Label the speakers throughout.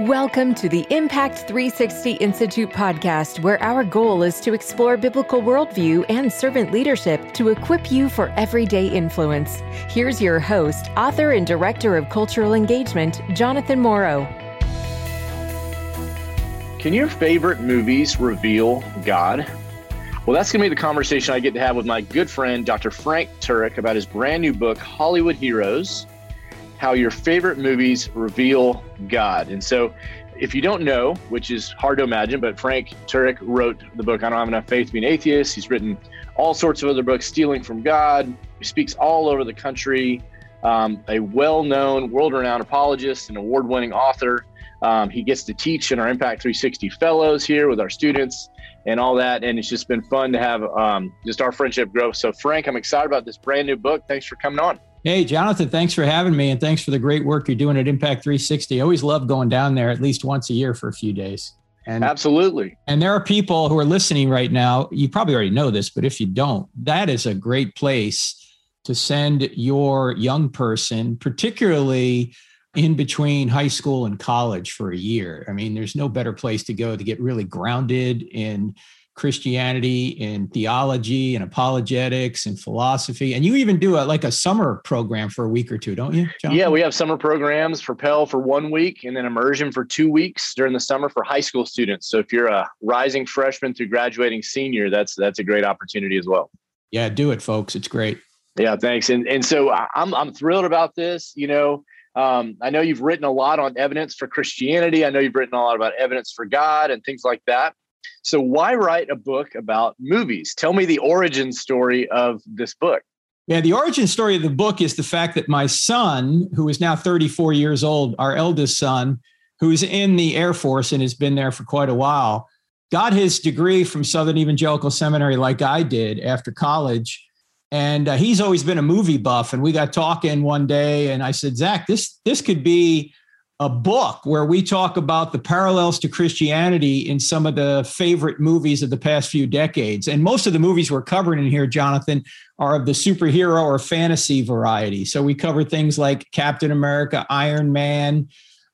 Speaker 1: Welcome to the Impact 360 Institute podcast, where our goal is to explore biblical worldview and servant leadership to equip you for everyday influence. Here's your host, author, and director of cultural engagement, Jonathan Morrow.
Speaker 2: Can your favorite movies reveal God? Well, that's going to be the conversation I get to have with my good friend, Dr. Frank Turek, about his brand new book, Hollywood Heroes how your favorite movies reveal God. And so, if you don't know, which is hard to imagine, but Frank Turek wrote the book, I Don't Have Enough Faith to Be an Atheist. He's written all sorts of other books, Stealing from God. He speaks all over the country, um, a well known, world renowned apologist and award winning author. Um, he gets to teach in our Impact 360 fellows here with our students and all that. And it's just been fun to have um, just our friendship grow. So, Frank, I'm excited about this brand new book. Thanks for coming on.
Speaker 3: Hey, Jonathan, thanks for having me and thanks for the great work you're doing at Impact 360. I always love going down there at least once a year for a few days.
Speaker 2: And absolutely.
Speaker 3: And there are people who are listening right now. You probably already know this, but if you don't, that is a great place to send your young person, particularly in between high school and college for a year. I mean, there's no better place to go to get really grounded in Christianity in theology and apologetics and philosophy. And you even do a, like a summer program for a week or two, don't you?
Speaker 2: John? Yeah, we have summer programs for Pell for one week and then immersion for two weeks during the summer for high school students. So if you're a rising freshman through graduating senior, that's that's a great opportunity as well.
Speaker 3: Yeah, do it, folks. It's great.
Speaker 2: Yeah, thanks. And and so I'm I'm thrilled about this. You know, um, I know you've written a lot on evidence for Christianity. I know you've written a lot about evidence for God and things like that. So, why write a book about movies? Tell me the origin story of this book.
Speaker 3: Yeah, the origin story of the book is the fact that my son, who is now 34 years old, our eldest son, who's in the Air Force and has been there for quite a while, got his degree from Southern Evangelical Seminary like I did after college. And uh, he's always been a movie buff. And we got talking one day, and I said, Zach, this this could be a book where we talk about the parallels to Christianity in some of the favorite movies of the past few decades. And most of the movies we're covering in here, Jonathan, are of the superhero or fantasy variety. So we cover things like Captain America, Iron Man,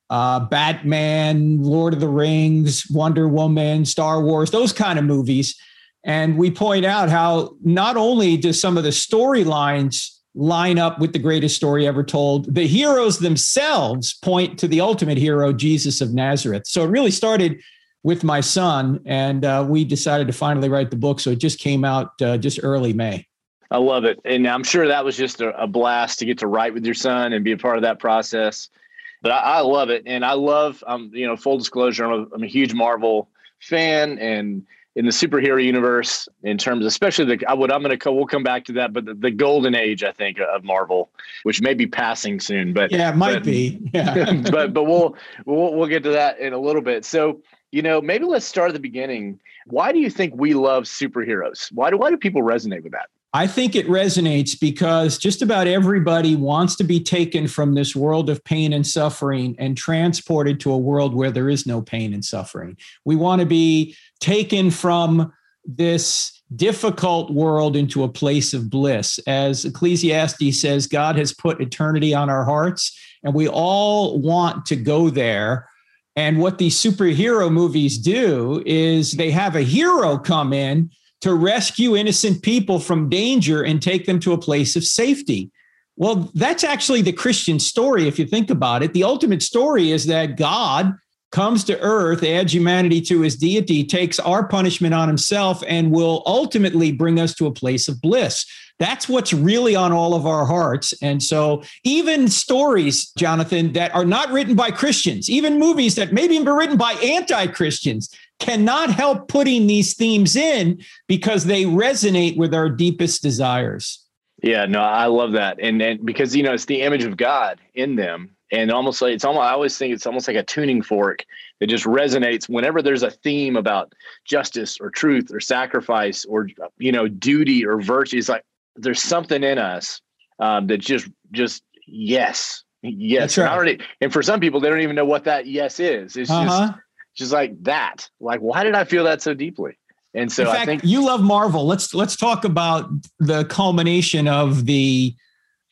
Speaker 3: uh, Batman, Lord of the Rings, Wonder Woman, Star Wars, those kind of movies. And we point out how not only do some of the storylines line up with the greatest story ever told. The heroes themselves point to the ultimate hero, Jesus of Nazareth. So it really started with my son, and uh, we decided to finally write the book. So it just came out uh, just early May.
Speaker 2: I love it. And I'm sure that was just a, a, blast to get to write with your son and be a part of that process. But I, I love it. And I love, um, you know, full disclosure, I'm a, I'm a huge Marvel fan and in the superhero universe in terms, especially the I would I'm going to we'll come back to that, but the, the, golden age I think of Marvel, which may be passing soon, but
Speaker 3: yeah, it might
Speaker 2: but,
Speaker 3: be. Yeah,
Speaker 2: but but we'll we'll we'll get to that in a little bit. So you know, maybe let's start at the beginning. Why do you think we love superheroes? Why do why do people resonate with that?
Speaker 3: I think it resonates because just about everybody wants to be taken from this world of pain and suffering and transported to a world where there is no pain and suffering. We want to be taken from this difficult world into a place of bliss. As Ecclesiastes says, God has put eternity on our hearts, and we all want to go there. And what these superhero movies do is they have a hero come in to rescue innocent people from danger and take them to a place of safety. Well, that's actually the Christian story, if you think about it. The ultimate story is that God comes to earth, adds humanity to his deity, takes our punishment on himself, and will ultimately bring us to a place of bliss. That's what's really on all of our hearts. And so, even stories, Jonathan, that are not written by Christians, even movies that maybe even written by anti Christians, cannot help putting these themes in because they resonate with our deepest desires.
Speaker 2: Yeah, no, I love that. And, and because, you know, it's the image of God in them and almost like it's almost i always think it's almost like a tuning fork that just resonates whenever there's a theme about justice or truth or sacrifice or you know duty or virtue it's like there's something in us um, that just just yes yes right. and, already, and for some people they don't even know what that yes is it's uh-huh. just just like that like why did i feel that so deeply and so
Speaker 3: in fact,
Speaker 2: I think
Speaker 3: you love Marvel. Let's let's talk about the culmination of the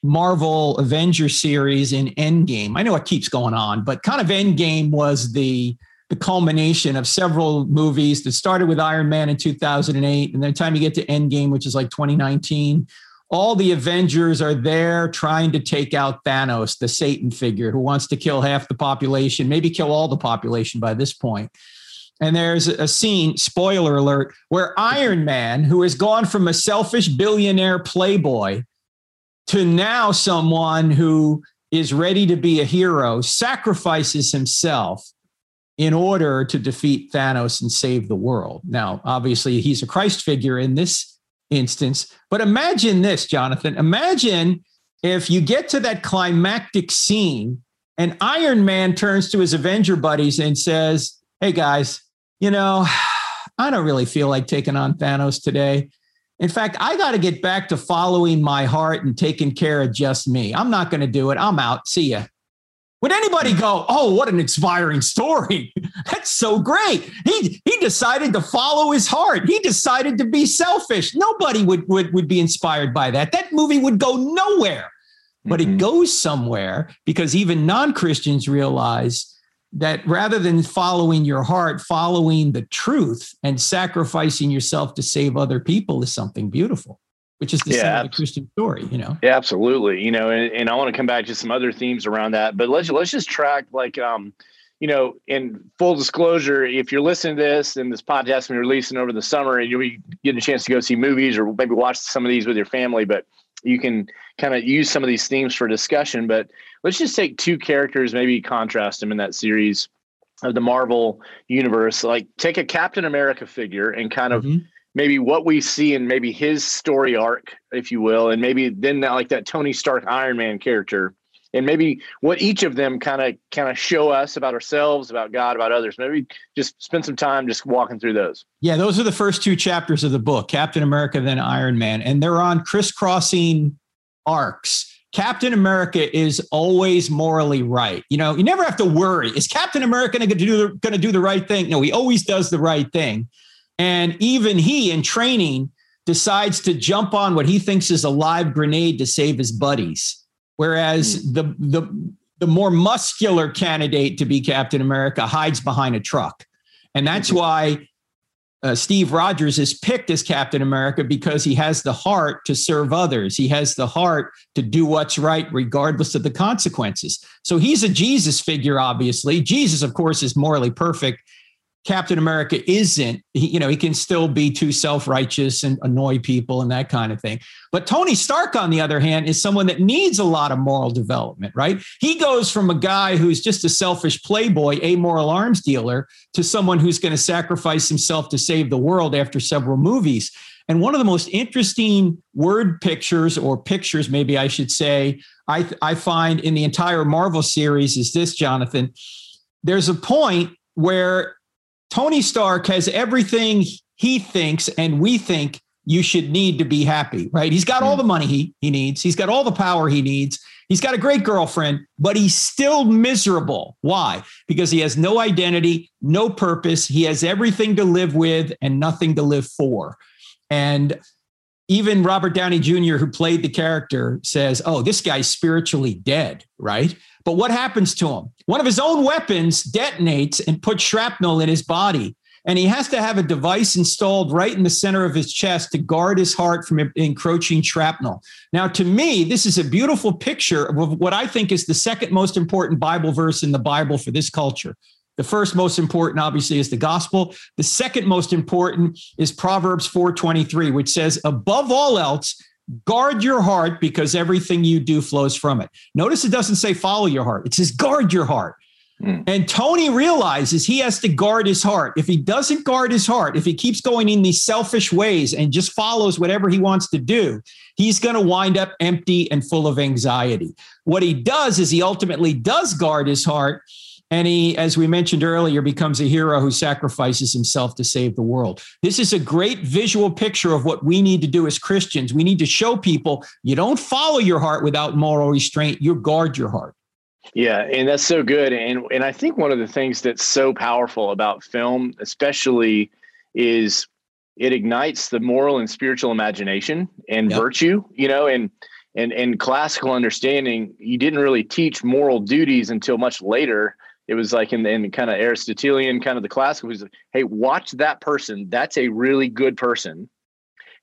Speaker 3: Marvel Avenger series in Endgame. I know it keeps going on, but kind of Endgame was the the culmination of several movies that started with Iron Man in 2008, and then the time you get to Endgame, which is like 2019, all the Avengers are there trying to take out Thanos, the Satan figure who wants to kill half the population, maybe kill all the population by this point. And there's a scene, spoiler alert, where Iron Man, who has gone from a selfish billionaire playboy to now someone who is ready to be a hero, sacrifices himself in order to defeat Thanos and save the world. Now, obviously, he's a Christ figure in this instance. But imagine this, Jonathan. Imagine if you get to that climactic scene and Iron Man turns to his Avenger buddies and says, Hey guys, you know, I don't really feel like taking on Thanos today. In fact, I got to get back to following my heart and taking care of just me. I'm not going to do it. I'm out. See ya. Would anybody go, "Oh, what an inspiring story. That's so great." He he decided to follow his heart. He decided to be selfish. Nobody would would would be inspired by that. That movie would go nowhere. But mm-hmm. it goes somewhere because even non-Christians realize that rather than following your heart, following the truth and sacrificing yourself to save other people is something beautiful which is the yeah, same Christian story, you know.
Speaker 2: Yeah, absolutely. You know, and, and I want to come back to some other themes around that, but let's let's just track like um, you know, in full disclosure, if you're listening to this and this podcast and releasing over the summer and you'll be getting a chance to go see movies or maybe watch some of these with your family, but you can kind of use some of these themes for discussion. But let's just take two characters, maybe contrast them in that series of the Marvel universe. Like take a Captain America figure and kind of mm-hmm maybe what we see in maybe his story arc, if you will, and maybe then that, like that Tony Stark Iron Man character, and maybe what each of them kind of kind of show us about ourselves, about God, about others. Maybe just spend some time just walking through those.
Speaker 3: Yeah, those are the first two chapters of the book, Captain America, then Iron Man, and they're on crisscrossing arcs. Captain America is always morally right. You know, you never have to worry. Is Captain America going to do going to do the right thing? No, he always does the right thing. And even he, in training, decides to jump on what he thinks is a live grenade to save his buddies. Whereas mm. the, the, the more muscular candidate to be Captain America hides behind a truck. And that's mm-hmm. why uh, Steve Rogers is picked as Captain America because he has the heart to serve others. He has the heart to do what's right, regardless of the consequences. So he's a Jesus figure, obviously. Jesus, of course, is morally perfect Captain America isn't, you know, he can still be too self-righteous and annoy people and that kind of thing. But Tony Stark, on the other hand, is someone that needs a lot of moral development, right? He goes from a guy who's just a selfish playboy, amoral arms dealer, to someone who's going to sacrifice himself to save the world after several movies. And one of the most interesting word pictures, or pictures, maybe I should say, I, I find in the entire Marvel series is this, Jonathan. There's a point where Tony Stark has everything he thinks and we think you should need to be happy, right? He's got all hmm. the money he, he needs, he's got all the power he needs, he's got a great girlfriend, but he's still miserable. Why? Because he has no identity, no purpose, he has everything to live with and nothing to live for. And even Robert Downey Jr., who played the character, says, Oh, this guy's spiritually dead, right? But what happens to him? One of his own weapons detonates and puts shrapnel in his body. And he has to have a device installed right in the center of his chest to guard his heart from encroaching shrapnel. Now, to me, this is a beautiful picture of what I think is the second most important Bible verse in the Bible for this culture. The first most important, obviously, is the gospel. The second most important is Proverbs 4:23, which says, above all else, guard your heart because everything you do flows from it. Notice it doesn't say follow your heart, it says guard your heart. Mm. And Tony realizes he has to guard his heart. If he doesn't guard his heart, if he keeps going in these selfish ways and just follows whatever he wants to do, he's going to wind up empty and full of anxiety. What he does is he ultimately does guard his heart and he, as we mentioned earlier, becomes a hero who sacrifices himself to save the world. This is a great visual picture of what we need to do as Christians. We need to show people you don't follow your heart without moral restraint, you guard your heart.
Speaker 2: Yeah, and that's so good. And and I think one of the things that's so powerful about film, especially, is it ignites the moral and spiritual imagination and yep. virtue, you know, and and and classical understanding, you didn't really teach moral duties until much later. It was like in the in kind of Aristotelian, kind of the classical. Was like, hey, watch that person. That's a really good person.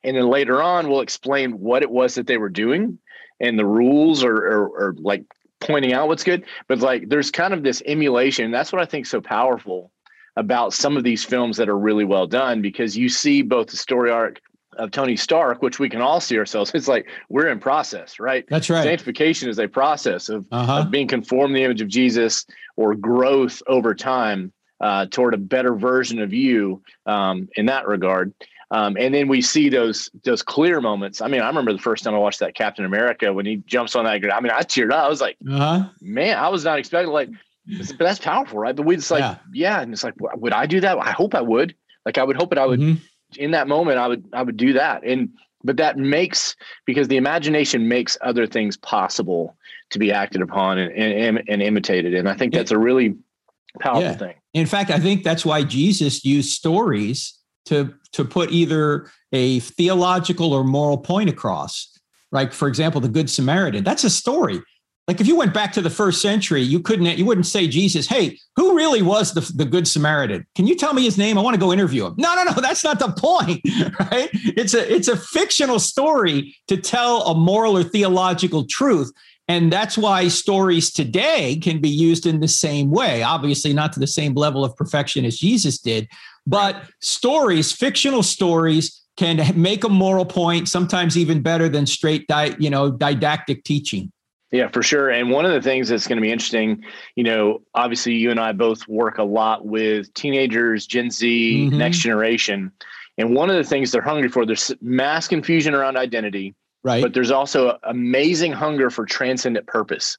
Speaker 2: And then later on, we'll explain what it was that they were doing and the rules or, or, or like pointing out what's good. But like, there's kind of this emulation. That's what I think so powerful about some of these films that are really well done because you see both the story arc of Tony Stark, which we can all see ourselves. It's like we're in process, right?
Speaker 3: That's right.
Speaker 2: Sanctification is a process of, uh-huh. of being conformed to the image of Jesus or growth over time uh, toward a better version of you um, in that regard. Um, and then we see those those clear moments. I mean, I remember the first time I watched that Captain America when he jumps on that. I mean, I teared up. I was like, uh-huh. man, I was not expecting like, but that's powerful, right? But we just like, yeah. yeah, and it's like, would I do that? I hope I would. Like, I would hope that I would. Mm-hmm in that moment i would i would do that. And but that makes because the imagination makes other things possible to be acted upon and and, and imitated. And i think that's a really powerful yeah. thing.
Speaker 3: In fact i think that's why jesus used stories to to put either a theological or moral point across. Like for example the good samaritan that's a story like if you went back to the first century, you couldn't you wouldn't say Jesus, hey, who really was the, the good Samaritan? Can you tell me his name? I want to go interview him. No, no, no, that's not the point, right? It's a it's a fictional story to tell a moral or theological truth. And that's why stories today can be used in the same way. Obviously, not to the same level of perfection as Jesus did, but stories, fictional stories, can make a moral point, sometimes even better than straight, di- you know, didactic teaching.
Speaker 2: Yeah, for sure. And one of the things that's going to be interesting, you know, obviously you and I both work a lot with teenagers, Gen Z, mm-hmm. next generation. And one of the things they're hungry for, there's mass confusion around identity, right? But there's also amazing hunger for transcendent purpose.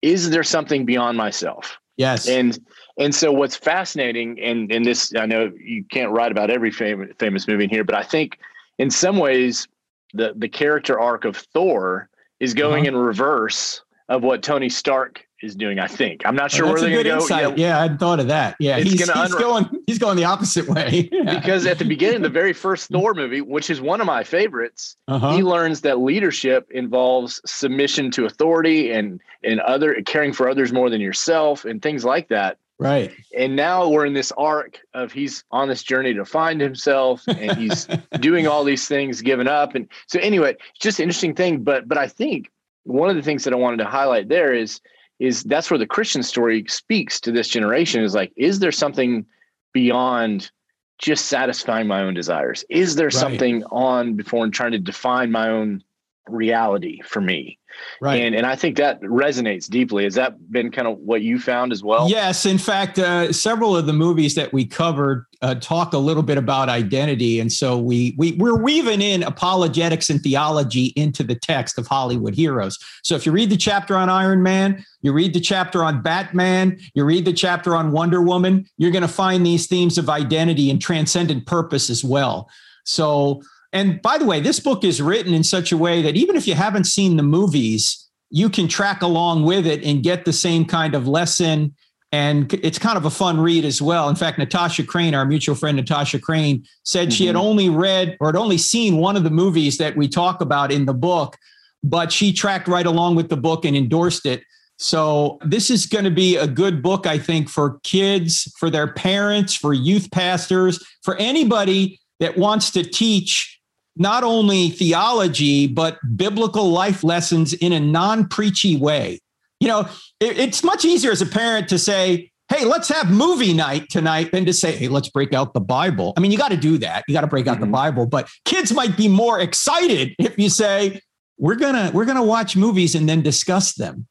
Speaker 2: Is there something beyond myself?
Speaker 3: Yes.
Speaker 2: And and so what's fascinating, and and this I know you can't write about every famous famous movie in here, but I think in some ways the the character arc of Thor is going uh-huh. in reverse of what Tony Stark is doing. I think I'm not sure
Speaker 3: well,
Speaker 2: where
Speaker 3: they're
Speaker 2: going
Speaker 3: to go. Yeah, yeah, I hadn't thought of that. Yeah, he's, he's unra- going he's going the opposite way.
Speaker 2: because at the beginning, the very first Thor movie, which is one of my favorites, uh-huh. he learns that leadership involves submission to authority and and other caring for others more than yourself and things like that.
Speaker 3: Right.
Speaker 2: And now we're in this arc of he's on this journey to find himself and he's doing all these things, giving up. And so anyway, just an interesting thing. But but I think one of the things that I wanted to highlight there is is that's where the Christian story speaks to this generation is like, is there something beyond just satisfying my own desires? Is there right. something on before and trying to define my own reality for me? Right. And and I think that resonates deeply. Has that been kind of what you found as well?
Speaker 3: Yes. In fact, uh, several of the movies that we covered uh, talk a little bit about identity, and so we we we're weaving in apologetics and theology into the text of Hollywood heroes. So if you read the chapter on Iron Man, you read the chapter on Batman, you read the chapter on Wonder Woman, you're going to find these themes of identity and transcendent purpose as well. So and by the way, this book is written in such a way that even if you haven't seen the movies, you can track along with it and get the same kind of lesson. And it's kind of a fun read as well. In fact, Natasha Crain, our mutual friend Natasha Crain, said mm-hmm. she had mm-hmm. only read or had only seen one of the movies that we talk about in the book, but she tracked right along with the book and endorsed it. So, this is going to be a good book, I think, for kids, for their parents, for youth pastors, for anybody that wants to teach not only theology, but biblical life lessons in a non preachy way. You know, it, it's much easier as a parent to say, hey, let's have movie night tonight than to say, hey, let's break out the Bible. I mean, you got to do that. You got to break out mm-hmm. the Bible, but kids might be more excited if you say, we're going to we're going to watch movies and then discuss them.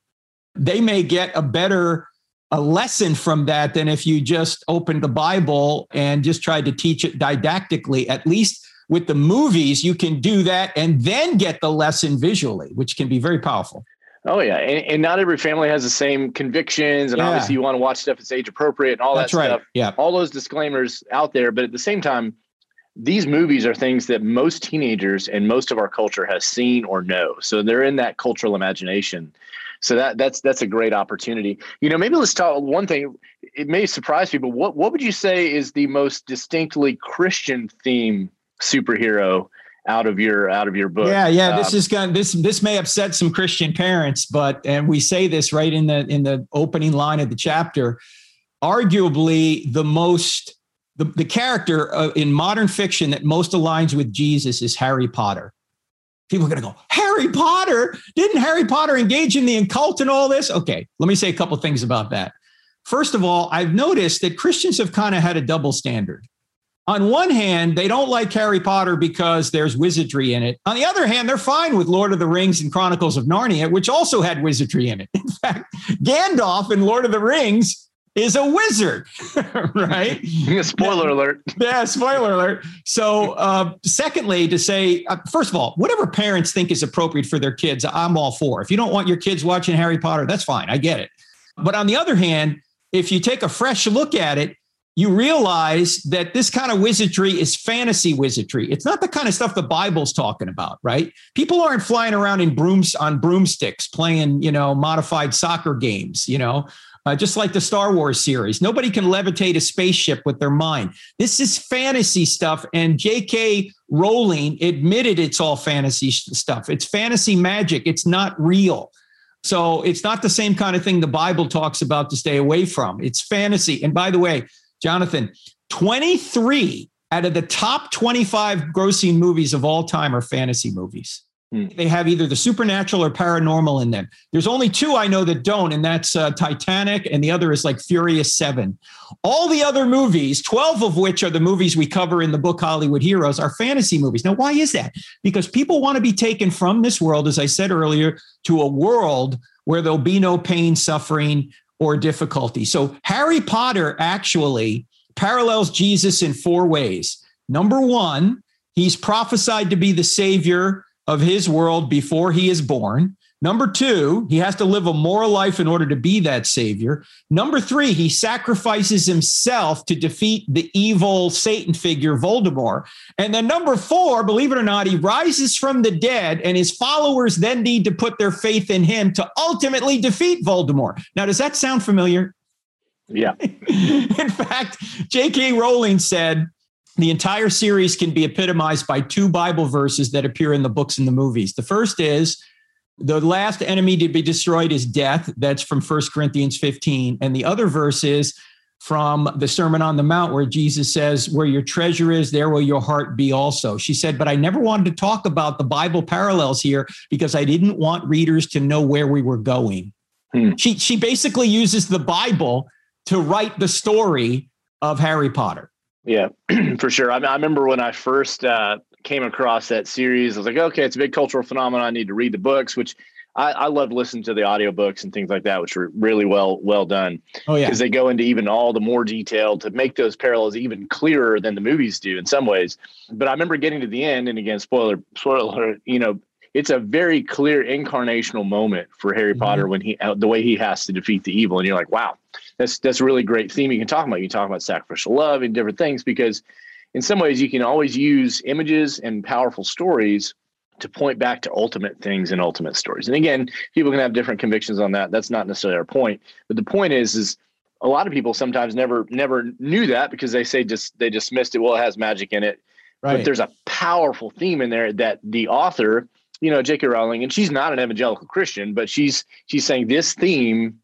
Speaker 3: They may get a better a lesson from that than if you just opened the Bible and just tried to teach it didactically. At least with the movies, you can do that and then get the lesson visually, which can be very powerful.
Speaker 2: Oh yeah, and, and not every family has the same convictions, and yeah. obviously you want to watch stuff that's age appropriate and all that's that right. stuff.
Speaker 3: Yeah,
Speaker 2: all those disclaimers out there, but at the same time, these movies are things that most teenagers and most of our culture has seen or know, so they're in that cultural imagination. So that that's that's a great opportunity. You know, maybe let's talk one thing. It may surprise people. What what would you say is the most distinctly Christian theme superhero out of your out of your book.
Speaker 3: Yeah, yeah. This um, is going this this may upset some Christian parents, but and we say this right in the in the opening line of the chapter. Arguably, the most the, the character uh, in modern fiction that most aligns with Jesus is Harry Potter. People are going to go, Harry Potter? Didn't Harry Potter engage in the occult and all this? Okay, let me say a couple things about that. First of all, I've noticed that Christians have kind of had a double standard on one hand, they don't like Harry Potter because there's wizardry in it. On the other hand, they're fine with Lord of the Rings and Chronicles of Narnia, which also had wizardry in it. In fact, Gandalf in Lord of the Rings is a wizard, right?
Speaker 2: spoiler alert.
Speaker 3: Yeah, spoiler alert. So, uh, secondly, to say, uh, first of all, whatever parents think is appropriate for their kids, I'm all for. If you don't want your kids watching Harry Potter, that's fine. I get it. But on the other hand, if you take a fresh look at it, you realize that this kind of wizardry is fantasy wizardry. It's not the kind of stuff the Bible's talking about, right? People aren't flying around in brooms on broomsticks playing, you know, modified soccer games, you know, uh, just like the Star Wars series. Nobody can levitate a spaceship with their mind. This is fantasy stuff. And J.K. Rowling admitted it's all fantasy stuff. It's fantasy magic. It's not real. So it's not the same kind of thing the Bible talks about to stay away from. It's fantasy. And by the way, Jonathan, 23 out of the top 25 grossing movies of all time are fantasy movies. Hmm. They have either the supernatural or paranormal in them. There's only two I know that don't, and that's uh, Titanic, and the other is like Furious Seven. All the other movies, 12 of which are the movies we cover in the book Hollywood Heroes, are fantasy movies. Now, why is that? Because people want to be taken from this world, as I said earlier, to a world where there'll be no pain, suffering, or difficulty. So Harry Potter actually parallels Jesus in four ways. Number one, he's prophesied to be the savior of his world before he is born. Number two, he has to live a moral life in order to be that savior. Number three, he sacrifices himself to defeat the evil Satan figure, Voldemort. And then number four, believe it or not, he rises from the dead, and his followers then need to put their faith in him to ultimately defeat Voldemort. Now, does that sound familiar?
Speaker 2: Yeah.
Speaker 3: in fact, J.K. Rowling said, the entire series can be epitomized by two Bible verses that appear in the books and the movies. The first is the last enemy to be destroyed is death. That's from 1 Corinthians 15. And the other verse is from the Sermon on the Mount, where Jesus says, Where your treasure is, there will your heart be also. She said, But I never wanted to talk about the Bible parallels here because I didn't want readers to know where we were going. Hmm. She, she basically uses the Bible to write the story of Harry Potter.
Speaker 2: Yeah, for sure. I, I remember when I first uh, came across that series. I was like, okay, it's a big cultural phenomenon. I need to read the books, which I, I love listening to the audiobooks and things like that, which are really well well done. Oh yeah, because they go into even all the more detail to make those parallels even clearer than the movies do in some ways. But I remember getting to the end, and again, spoiler spoiler, you know, it's a very clear incarnational moment for Harry mm-hmm. Potter when he the way he has to defeat the evil, and you're like, wow, that's that's a really great theme you can talk about. You can talk about sacrificial love and different things because in some ways you can always use images and powerful stories to point back to ultimate things and ultimate stories. And again, people can have different convictions on that. That's not necessarily our point. But the point is, is a lot of people sometimes never never knew that because they say just they dismissed it. Well, it has magic in it. Right. But there's a powerful theme in there that the author, you know, J.K. Rowling, and she's not an evangelical Christian, but she's she's saying this theme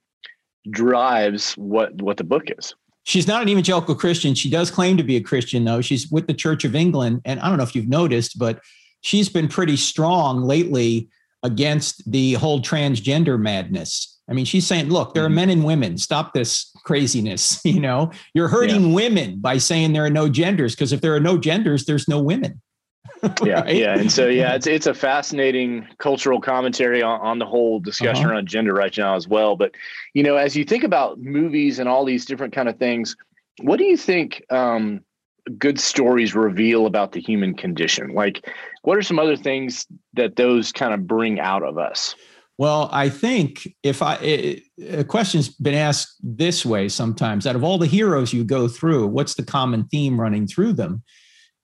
Speaker 2: drives what what the book is.
Speaker 3: She's not an evangelical Christian. She does claim to be a Christian, though. She's with the Church of England. And I don't know if you've noticed, but she's been pretty strong lately against the whole transgender madness. I mean, she's saying, look, there are mm-hmm. men and women. Stop this craziness. You know, you're hurting yeah. women by saying there are no genders, because if there are no genders, there's no women.
Speaker 2: yeah, right? yeah, and so yeah, it's it's a fascinating cultural commentary on, on the whole discussion uh-huh. around gender right now as well. But you know, as you think about movies and all these different kind of things, what do you think um, good stories reveal about the human condition? Like, what are some other things that those kind of bring out of us?
Speaker 3: Well, I think if I it, a question's been asked this way sometimes, out of all the heroes you go through, what's the common theme running through them?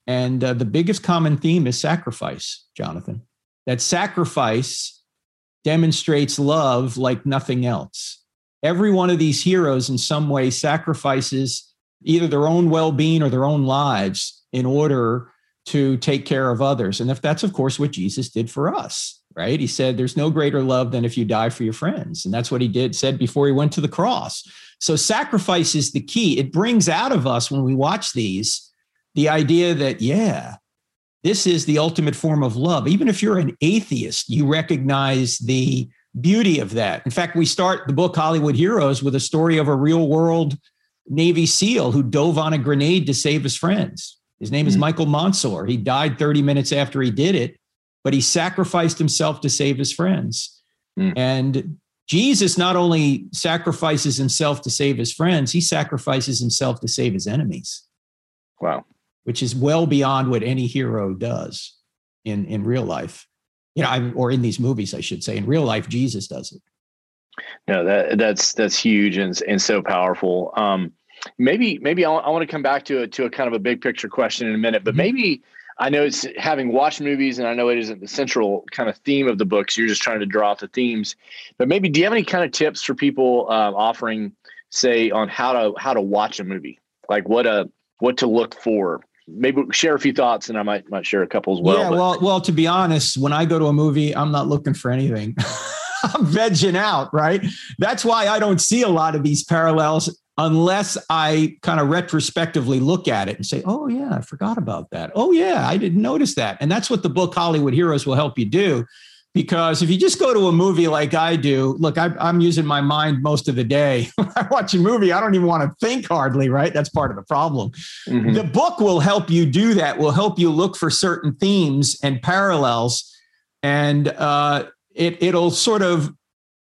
Speaker 3: And uh, the biggest common theme is sacrifice, Jonathan. That sacrifice demonstrates love like nothing else. Every one of these heroes, in some way, sacrifices either their own well being or their own lives in order to take care of others. And if that's, of course, what Jesus did for us, right? He said, There's no greater love than if you die for your friends. And that's what he did, said before he went to the cross. So sacrifice is the key. It brings out of us when we watch these the idea that, yeah, this is the ultimate form of love. Even if you're an atheist, you recognize the beauty of that. In fact, we start the book Hollywood Heroes with a story of a real world Navy SEAL who dove on a grenade to save his friends. His name mm-hmm. is hmm. Michael Monsoor. He died 30 minutes after he did it, but he sacrificed himself to save his friends. Mm-hmm. And Jesus not only sacrifices himself to save his friends, he sacrifices himself to save his enemies.
Speaker 2: Wow.
Speaker 3: Which is well beyond what any hero does in, in real life. You know, or in these movies, I should say. In real life, Jesus does it.
Speaker 2: No, that that's that's huge and and so powerful. Um, maybe maybe I, I want to come back to a to a kind of a big picture question in a minute, but mm-hmm. maybe I know it's having watched movies, and I know it isn't the central kind of theme of the books. You're just trying to draw out the themes, but maybe do you have any kind of tips for people uh, offering, say, on how to how to watch a movie, like what a uh, what to look for? Maybe share a few thoughts, and I might might share a couple as well.
Speaker 3: Yeah, but. well, well, to be honest, when I go to a movie, I'm not looking for anything. I'm vegging out, right? That's why I don't see a lot of these parallels unless I kind of retrospectively look at it and say, oh, yeah, I forgot about that. Oh, yeah, I didn't notice that. And that's what the book Hollywood Heroes will help you do. Because if you just go to a movie like I do, look, I, am using my mind most of the day. I watch a movie, I don't even want to think hardly, right? That's part of the problem. Mm-hmm. The book will help you do that, will help you look for certain themes and parallels. And uh, it, it'll sort of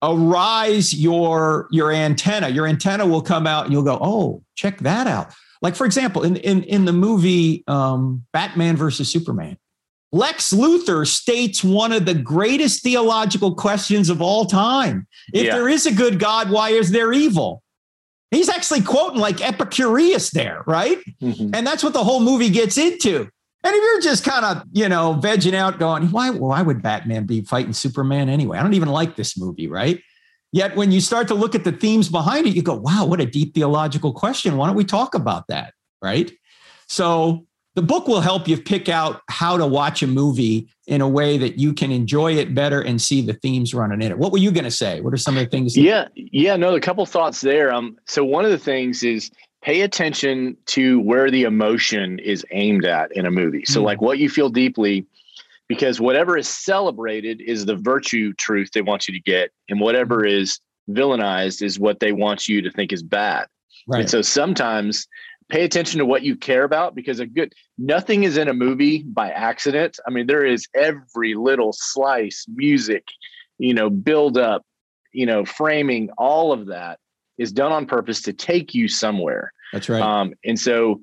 Speaker 3: arise your your antenna. Your antenna will come out and you'll go, oh, check that out. Like for example, in in in the movie um, Batman versus Superman, Lex Luthor states one of the greatest theological questions of all time. If yeah. there is a good God, why is there evil? He's actually quoting like Epicurus there, right? Mm-hmm. And that's what the whole movie gets into. And if you're just kind of, you know, vegging out going, why, why would Batman be fighting Superman anyway? I don't even like this movie, right? Yet when you start to look at the themes behind it, you go, wow, what a deep theological question. Why don't we talk about that? Right. So the book will help you pick out how to watch a movie in a way that you can enjoy it better and see the themes running in it. What were you going to say? What are some of the things?
Speaker 2: That- yeah. Yeah. No, a couple thoughts there. Um, so one of the things is pay attention to where the emotion is aimed at in a movie. So, mm like what you feel deeply, because whatever is celebrated is the virtue truth they want you to get, and whatever mm is villainized is what they want you to think is bad. Right. And so sometimes pay attention to what you care about because a good nothing is in a movie by accident. I mean, there is every little slice, music, you know, build up, you know, framing, all of that is done on purpose to take you somewhere.
Speaker 3: That's right.
Speaker 2: Um, and so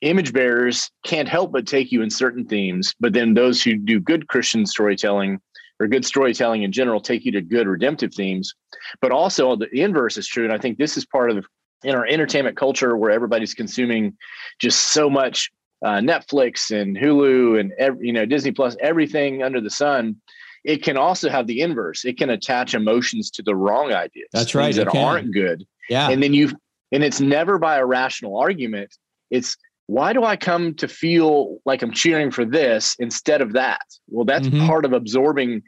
Speaker 2: image bearers can't help but take you in certain themes, but then those who do good Christian storytelling or good storytelling in general take you to good redemptive themes. But also the inverse is true. And I think this is part of in our entertainment culture where everybody's consuming just so much uh, Netflix and Hulu and every, you know Disney Plus, everything under the sun it can also have the inverse. It can attach emotions to the wrong ideas.
Speaker 3: That's right.
Speaker 2: That aren't good.
Speaker 3: Yeah.
Speaker 2: And then you and it's never by a rational argument. It's why do I come to feel like I'm cheering for this instead of that? Well, that's mm-hmm. part of absorbing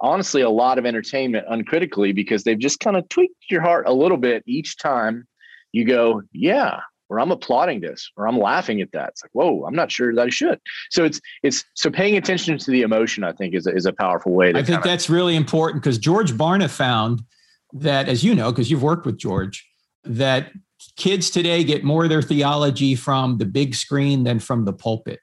Speaker 2: honestly a lot of entertainment uncritically because they've just kind of tweaked your heart a little bit each time you go, yeah, or I'm applauding this, or I'm laughing at that. It's like, whoa, I'm not sure that I should. So it's it's so paying attention to the emotion, I think, is a, is a powerful way.
Speaker 3: To I think that's really important because George Barna found that, as you know, because you've worked with George, that kids today get more of their theology from the big screen than from the pulpit.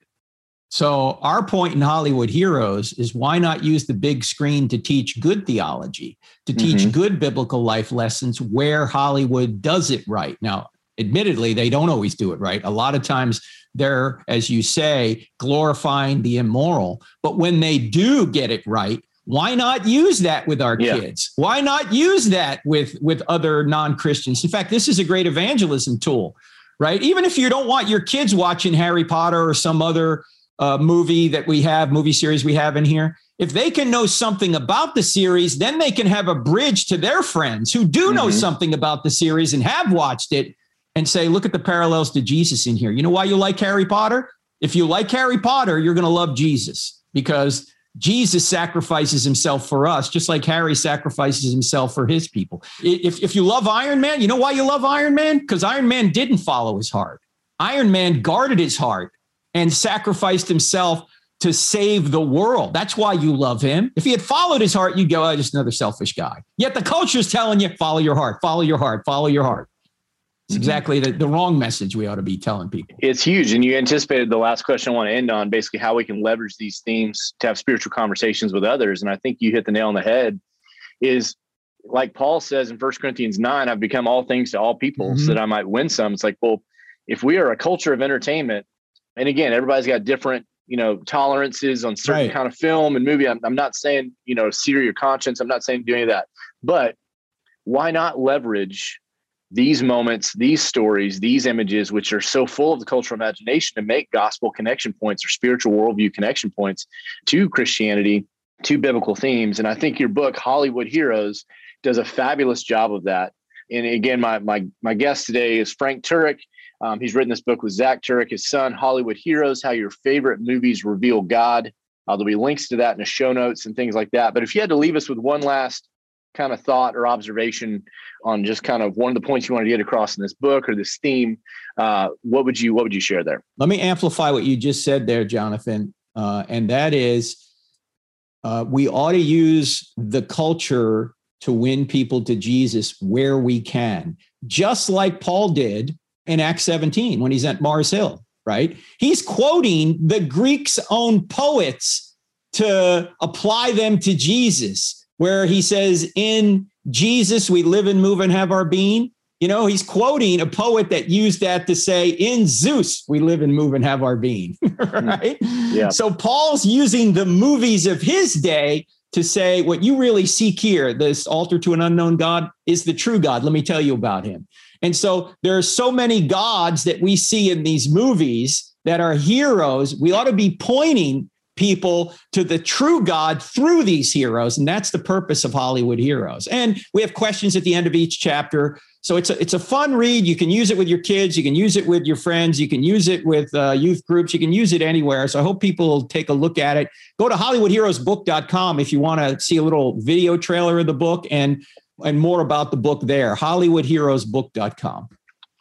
Speaker 3: So our point in Hollywood Heroes is why not use the big screen to teach good theology, to teach mm-hmm. good biblical life lessons where Hollywood does it right. Now, admittedly, they don't always do it right. A lot of times they're, as you say, glorifying the immoral. But when they do get it right, why not use that with our yeah. kids? Why not use that with, with other non Christians? In fact, this is a great evangelism tool, right? Even if you don't want your kids watching Harry Potter or some other uh, movie that we have, movie series we have in here, if they can know something about the series, then they can have a bridge to their friends who do know mm-hmm. something about the series and have watched it and say, look at the parallels to Jesus in here. You know why you like Harry Potter? If you like Harry Potter, you're going to love Jesus because Jesus sacrifices himself for us, just like Harry sacrifices himself for his people. If, if you love Iron Man, you know why you love Iron Man? Because Iron Man didn't follow his heart. Iron Man guarded his heart and sacrificed himself to save the world. That's why you love him. If he had followed his heart, you'd go, oh, just another selfish guy. Yet the culture is telling you, follow your heart, follow your heart, follow your heart. It's mm-hmm. exactly the, the wrong message we ought to be telling people.
Speaker 2: It's huge. And you anticipated the last question I want to end on basically how we can leverage these themes to have spiritual conversations with others. And I think you hit the nail on the head is like Paul says in First Corinthians 9, I've become all things to all people mm-hmm. so that I might win some. It's like, well, if we are a culture of entertainment, and again, everybody's got different, you know, tolerances on certain right. kind of film and movie. I'm, I'm not saying, you know, sear your conscience. I'm not saying do any of that. But why not leverage these moments, these stories, these images, which are so full of the cultural imagination, to make gospel connection points or spiritual worldview connection points to Christianity, to biblical themes. And I think your book, Hollywood Heroes, does a fabulous job of that. And again, my my my guest today is Frank Turek. Um, he's written this book with Zach Turek, his son, Hollywood Heroes: How Your Favorite Movies Reveal God. Uh, there'll be links to that in the show notes and things like that. But if you had to leave us with one last kind of thought or observation on just kind of one of the points you wanted to get across in this book or this theme, uh, what would you what would you share there?
Speaker 3: Let me amplify what you just said there, Jonathan, uh, and that is uh, we ought to use the culture to win people to Jesus where we can, just like Paul did in Acts 17 when he's at Mars Hill. Right? He's quoting the Greeks' own poets to apply them to Jesus where he says, In Jesus we live and move and have our being. You know, he's quoting a poet that used that to say, In Zeus we live and move and have our being. Mm. right? Yeah. So Paul's using the movies of his day to say, What you really seek here, this altar to an unknown God, is the true God. Let me tell you about him. And so there are so many gods that we see in these movies that are heroes. We ought to be pointing people to the true God through these heroes. And that's the purpose of Hollywood Heroes. And we have questions at the end of each chapter. So it's a, it's a fun read. You can use it with your kids. You can use it with your friends. You can use it with uh, youth groups. You can use it anywhere. So I hope people will take a look at it. Go to HollywoodHeroesBook.com if you want to see a little video trailer of the book and and more about the book there. HollywoodHeroesBook.com.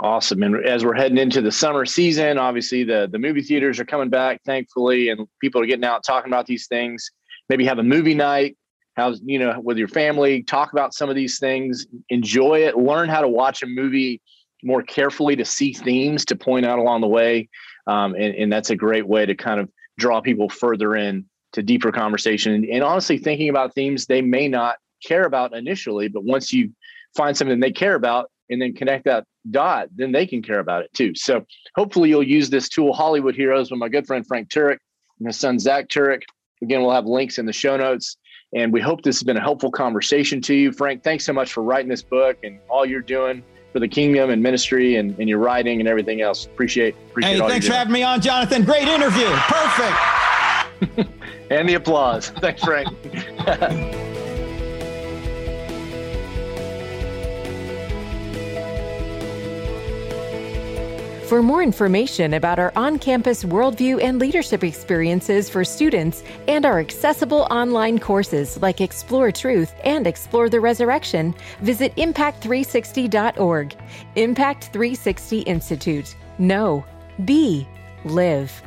Speaker 2: Awesome. And as we're heading into the summer season, obviously the, the movie theaters are coming back, thankfully, and people are getting out talking about these things. Maybe have a movie night, have, you know, with your family, talk about some of these things, enjoy it, learn how to watch a movie more carefully to see themes to point out along the way. Um, and, and that's a great way to kind of draw people further in to deeper conversation and, and honestly thinking about themes they may not care about initially, but once you find something they care about, and then connect that dot, then they can care about it too. So hopefully you'll use this tool, Hollywood Heroes, with my good friend Frank Turek and his son Zach Turek. Again, we'll have links in the show notes. And we hope this has been a helpful conversation to you. Frank, thanks so much for writing this book and all you're doing for the kingdom and ministry and, and your writing and everything else. Appreciate, appreciate
Speaker 3: Hey, thanks for having me on, Jonathan. Great interview. Perfect.
Speaker 2: and the applause. Thanks, Frank.
Speaker 1: For more information about our on campus worldview and leadership experiences for students and our accessible online courses like Explore Truth and Explore the Resurrection, visit impact360.org. Impact 360 Institute. Know, be, live.